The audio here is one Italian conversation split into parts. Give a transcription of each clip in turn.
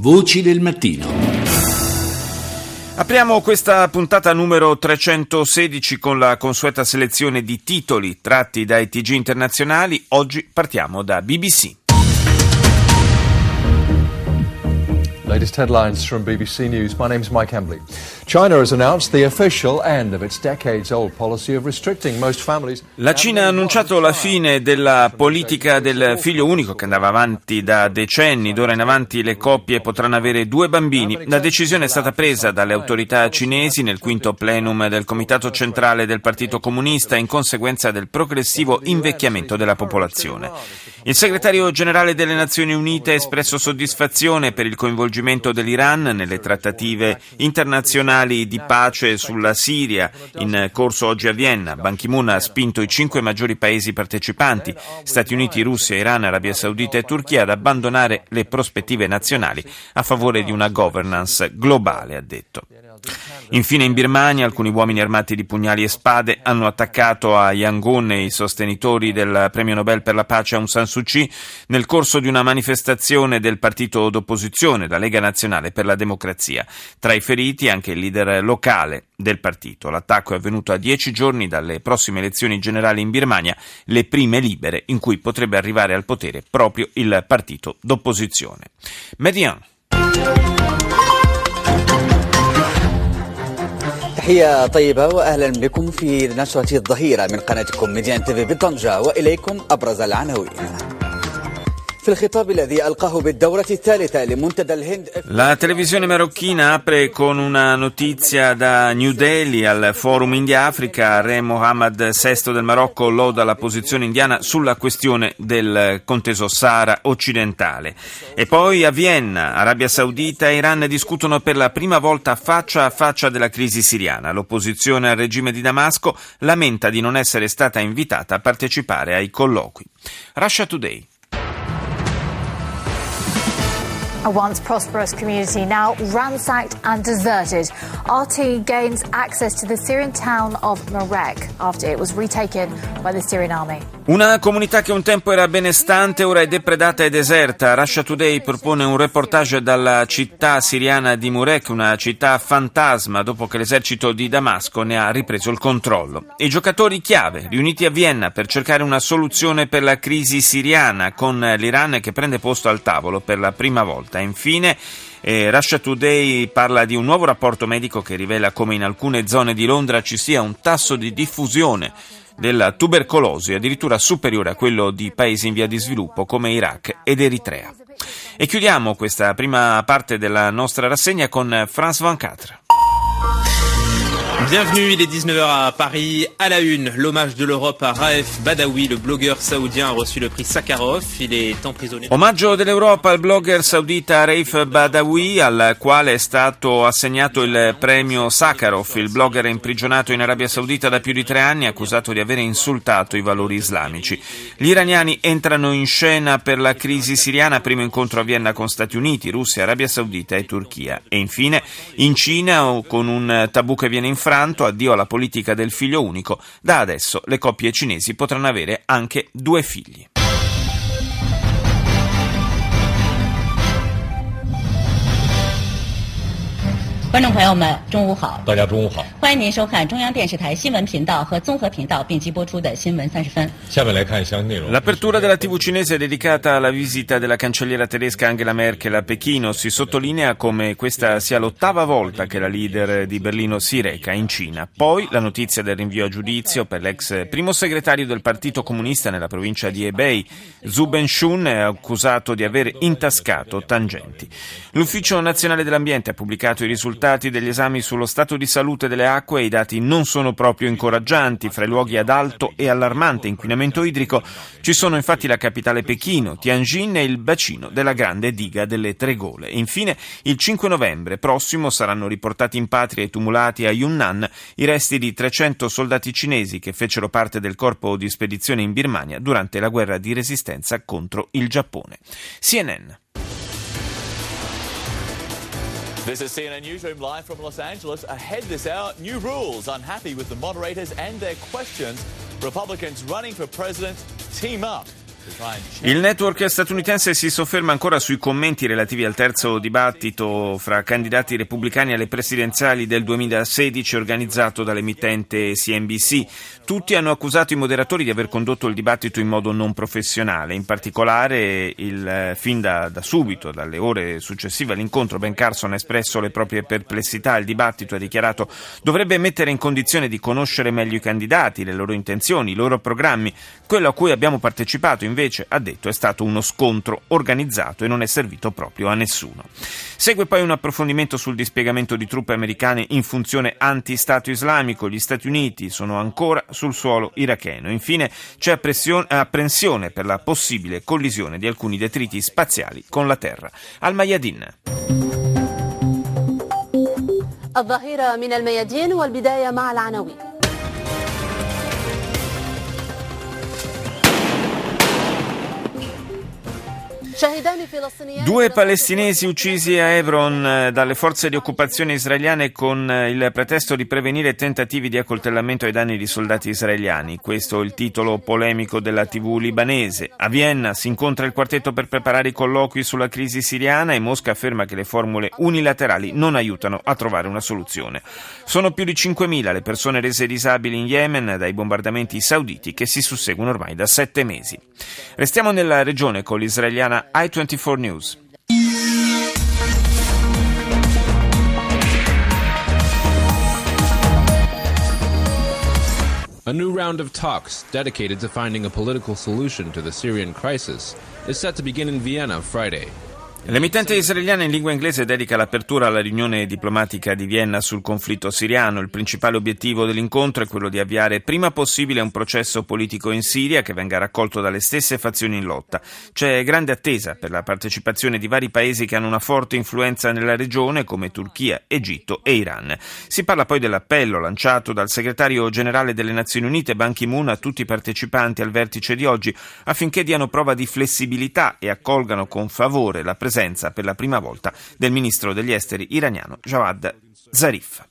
Voci del mattino. Apriamo questa puntata numero 316 con la consueta selezione di titoli tratti dai TG internazionali. Oggi partiamo da BBC. Latest headlines from BBC News. My name is Mike Embley. China has announced the official end of its decades-old policy of restricting most families. La Cina ha annunciato la fine della politica del figlio unico che andava avanti da decenni. D'ora in avanti le coppie potranno avere due bambini. La decisione è stata presa dalle autorità cinesi nel quinto plenum del Comitato Centrale del Partito Comunista in conseguenza del progressivo invecchiamento della popolazione. Il segretario generale delle Nazioni Unite ha espresso soddisfazione per il coinvolgimento dell'Iran nelle trattative internazionali di pace sulla Siria in corso oggi a Vienna. Ban Ki-moon ha spinto i cinque maggiori paesi partecipanti, Stati Uniti, Russia, Iran, Arabia Saudita e Turchia, ad abbandonare le prospettive nazionali a favore di una governance globale, ha detto. Infine in Birmania alcuni uomini armati di pugnali e spade hanno attaccato a Yangon i sostenitori del premio Nobel per la pace Aung San Suu Kyi nel corso di una manifestazione del partito d'opposizione, la Lega Nazionale per la Democrazia. Tra i feriti anche il leader locale del partito. L'attacco è avvenuto a dieci giorni dalle prossime elezioni generali in Birmania, le prime libere in cui potrebbe arrivare al potere proprio il partito d'opposizione. Median. تحية طيبة وأهلا بكم في نشرة الظهيرة من قناتكم ميديان تيفي بطنجة وإليكم أبرز العناوين. La televisione marocchina apre con una notizia da New Delhi al Forum India-Africa. Re Mohammed VI del Marocco loda la posizione indiana sulla questione del conteso Sahara occidentale. E poi a Vienna, Arabia Saudita e Iran discutono per la prima volta faccia a faccia della crisi siriana. L'opposizione al regime di Damasco lamenta di non essere stata invitata a partecipare ai colloqui. Russia Today. A once prosperous community now ransacked and deserted. RT gains access to the Syrian town of Marek after it was retaken by the Syrian army. Una comunità che un tempo era benestante ora è depredata e deserta. Russia Today propone un reportage dalla città siriana di Murek, una città fantasma dopo che l'esercito di Damasco ne ha ripreso il controllo. I giocatori chiave riuniti a Vienna per cercare una soluzione per la crisi siriana con l'Iran che prende posto al tavolo per la prima volta. Infine eh, Russia Today parla di un nuovo rapporto medico che rivela come in alcune zone di Londra ci sia un tasso di diffusione della tubercolosi addirittura superiore a quello di paesi in via di sviluppo come Iraq ed Eritrea. E chiudiamo questa prima parte della nostra rassegna con France 24. Bienvenue, il est 19h à Paris. À la une, l'hommage de l'Europe à Raef Badawi, le blogueur saoudien a reçu le prix Sakharov. Il est emprisonné. Omaggio dell'Europa al blogger saudita Raif Badawi, al quale è stato assegnato il premio Sakharov. Il blogger è imprigionato in Arabia Saudita da più di tre anni, accusato di aver insultato i valori islamici. Gli iraniani entrano in scena per la crisi siriana, primo incontro a Vienna con Stati Uniti, Russia, Arabia Saudita e Turchia. E infine, in Cina, con un tabù che viene in Pertanto, addio alla politica del figlio unico, da adesso le coppie cinesi potranno avere anche due figli. 观众朋友们，中午好！大家中午好！欢迎您收看中央电视台新闻频道和综合频道并机播出的新闻三十分。下面来看一项内容。L'apertura della TV cinese è dedicata alla visita della cancelliera tedesca Angela Merkel a Pechino. Si sottolinea come questa sia l'ottava volta che la leader di Berlino si reca in Cina. Poi la notizia del rinvio a giudizio per l'ex primo segretario del Partito Comunista nella provincia di Hebei, Zhu Benshun, è accusato di aver intascato tangenti. L'Ufficio Nazionale dell'Ambiente ha pubblicato i risultati risultati degli esami sullo stato di salute delle acque i dati non sono proprio incoraggianti. Fra i luoghi ad alto e allarmante inquinamento idrico ci sono infatti la capitale Pechino, Tianjin e il bacino della grande diga delle Tre Gole. Infine, il 5 novembre prossimo saranno riportati in patria e tumulati a Yunnan i resti di 300 soldati cinesi che fecero parte del corpo di spedizione in Birmania durante la guerra di resistenza contro il Giappone. CNN This is CNN Newsroom live from Los Angeles. Ahead this hour, new rules. Unhappy with the moderators and their questions. Republicans running for president team up. Il network statunitense si sofferma ancora sui commenti relativi al terzo dibattito fra candidati repubblicani alle presidenziali del 2016 organizzato dall'emittente CNBC. Tutti hanno accusato i moderatori di aver condotto il dibattito in modo non professionale. In particolare, il, fin da, da subito, dalle ore successive all'incontro, Ben Carson ha espresso le proprie perplessità. Il dibattito, ha dichiarato, dovrebbe mettere in condizione di conoscere meglio i candidati, le loro intenzioni, i loro programmi. Quello a cui abbiamo partecipato, invece, ha detto, è stato uno scontro organizzato e non è servito proprio a nessuno. Segue poi un approfondimento sul dispiegamento di truppe americane in funzione anti-Stato islamico. Gli Stati Uniti sono ancora sul suolo iracheno. Infine c'è apprensione per la possibile collisione di alcuni detriti spaziali con la Terra. Al Mayadin. الظهيرة من الميادين والبداية مع العناوين Due palestinesi uccisi a Hebron eh, dalle forze di occupazione israeliane con eh, il pretesto di prevenire tentativi di accoltellamento ai danni di soldati israeliani. Questo è il titolo polemico della TV libanese. A Vienna si incontra il quartetto per preparare i colloqui sulla crisi siriana e Mosca afferma che le formule unilaterali non aiutano a trovare una soluzione. Sono più di 5.000 le persone rese disabili in Yemen dai bombardamenti sauditi che si susseguono ormai da sette mesi. Restiamo nella regione con l'israeliana I24 News. A new round of talks dedicated to finding a political solution to the Syrian crisis is set to begin in Vienna Friday. L'emittente israeliana in lingua inglese dedica l'apertura alla riunione diplomatica di Vienna sul conflitto siriano. Il principale obiettivo dell'incontro è quello di avviare prima possibile un processo politico in Siria che venga raccolto dalle stesse fazioni in lotta. C'è grande attesa per la partecipazione di vari paesi che hanno una forte influenza nella regione come Turchia, Egitto e Iran. Si parla poi dell'appello lanciato dal segretario generale delle Nazioni Unite Ban Ki-moon a tutti i partecipanti al vertice di oggi affinché diano prova di flessibilità e accolgano con favore la presenza presenza per la prima volta del ministro degli esteri iraniano Jawad Zarif.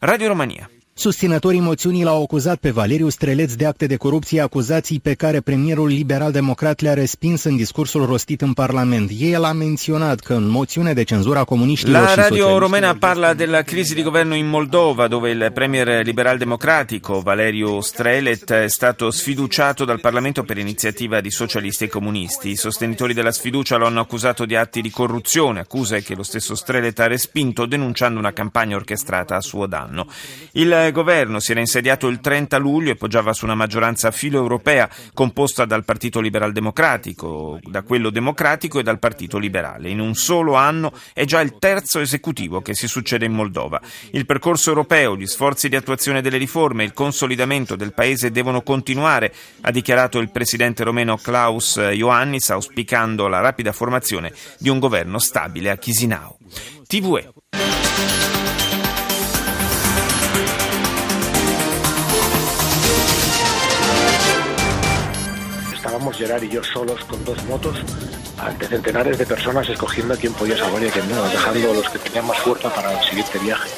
Radio Romania. Susținătorii moțiunii l-au acuzat pe Valeriu Streleț de acte de corupție, acuzații pe care premierul liberal-democrat le-a respins în discursul rostit în Parlament. El a menționat că în moțiune de cenzură a comuniștilor La radio romena parla della crisi di governo in Moldova, dove il premier liberal-democratico Valeriu Strelet è stato sfiduciato dal Parlamento per iniziativa di socialisti e comunisti. I sostenitori della sfiducia lo hanno accusato di atti di corruzione, accuse che lo stesso Strelet ha respinto denunciando una campagna orchestrata a suo danno. Il governo si era insediato il 30 luglio e poggiava su una maggioranza filo-europea composta dal Partito Liberal Democratico, da quello democratico e dal Partito Liberale. In un solo anno è già il terzo esecutivo che si succede in Moldova. Il percorso europeo, gli sforzi di attuazione delle riforme il consolidamento del paese devono continuare, ha dichiarato il presidente romeno Klaus Ioannis, auspicando la rapida formazione di un governo stabile a Chisinau. TVE Y yo solos con dos motos ante centenares de personas escogiendo a quién podía salvar y a quién no, dejando los que tenían más fuerza para el siguiente viaje.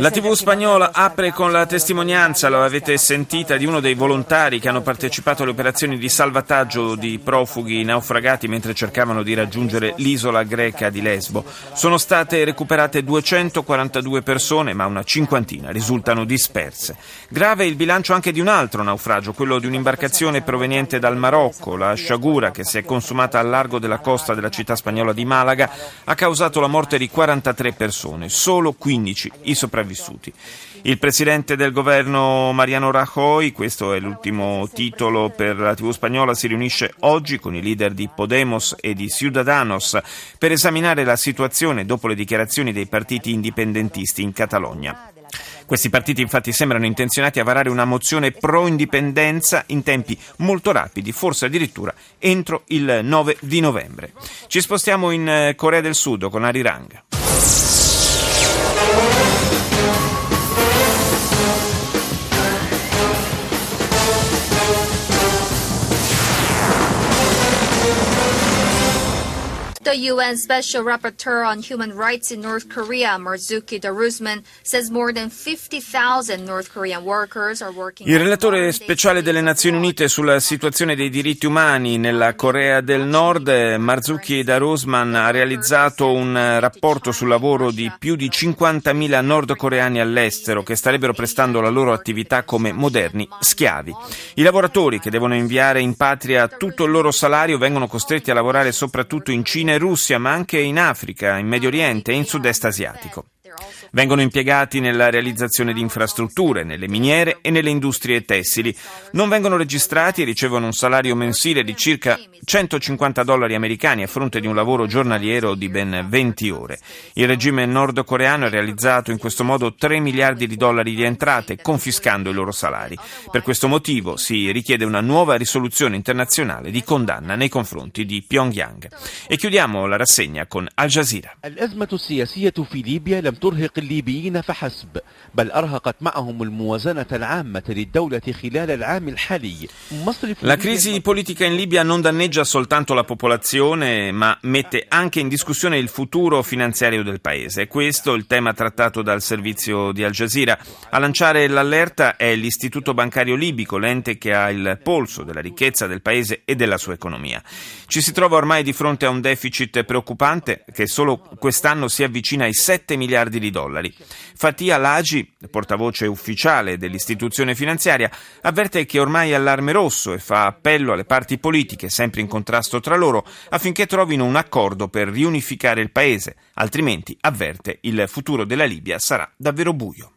La TV spagnola apre con la testimonianza, lo avete sentita, di uno dei volontari che hanno partecipato alle operazioni di salvataggio di profughi naufragati mentre cercavano di raggiungere l'isola greca di Lesbo. Sono state recuperate 242 persone, ma una cinquantina risultano disperse. Grave il bilancio anche di un altro naufragio, quello di un'imbarcazione proveniente dal Marocco. La sciagura che si è consumata al largo della costa della città spagnola di Malaga ha causato la morte di 43 persone, solo 15 i sopravvissuti sopravvissuti. Il presidente del governo Mariano Rajoy, questo è l'ultimo titolo per la TV spagnola, si riunisce oggi con i leader di Podemos e di Ciudadanos per esaminare la situazione dopo le dichiarazioni dei partiti indipendentisti in Catalogna. Questi partiti infatti sembrano intenzionati a varare una mozione pro-indipendenza in tempi molto rapidi, forse addirittura entro il 9 di novembre. Ci spostiamo in eh, Corea del Sud con Arirang. The UN Special Rapporteur on Human Rights in North Korea, Marzuki Darusman, says more than 50,000 North Korean workers are working. Il relatore speciale delle Nazioni Unite sulla situazione dei diritti umani nella Corea del Nord, Marzuki Darusman, ha realizzato un rapporto sul lavoro di più di 50.000 nordcoreani all'estero che starebbero prestando la loro attività come moderni schiavi. I lavoratori che devono inviare in patria tutto il loro salario vengono costretti a lavorare soprattutto in Cina e Russia, ma anche in Africa, in Medio Oriente e in Sud-Est asiatico. Vengono impiegati nella realizzazione di infrastrutture, nelle miniere e nelle industrie tessili. Non vengono registrati e ricevono un salario mensile di circa 150 dollari americani a fronte di un lavoro giornaliero di ben 20 ore. Il regime nordcoreano ha realizzato in questo modo 3 miliardi di dollari di entrate, confiscando i loro salari. Per questo motivo si richiede una nuova risoluzione internazionale di condanna nei confronti di Pyongyang. E chiudiamo la rassegna con Al Jazeera. ترهق الليبيين فحسب بل أرهقت معهم الموازنة العامة للدولة خلال العام الحالي La crisi politica in Libia non danneggia soltanto la popolazione, ma mette anche in discussione il futuro finanziario del paese. Questo è il tema trattato dal servizio di Al Jazeera. A lanciare l'allerta è l'Istituto Bancario Libico, l'ente che ha il polso della ricchezza del paese e della sua economia. Ci si trova ormai di fronte a un deficit preoccupante che solo quest'anno si avvicina ai 7 miliardi di dollari. Fatia Lagi, portavoce ufficiale dell'istituzione finanziaria, avverte che ormai è allarme rosso e fa appello alle parti politiche, sempre in contrasto tra loro, affinché trovino un accordo per riunificare il paese, altrimenti, avverte, il futuro della Libia sarà davvero buio.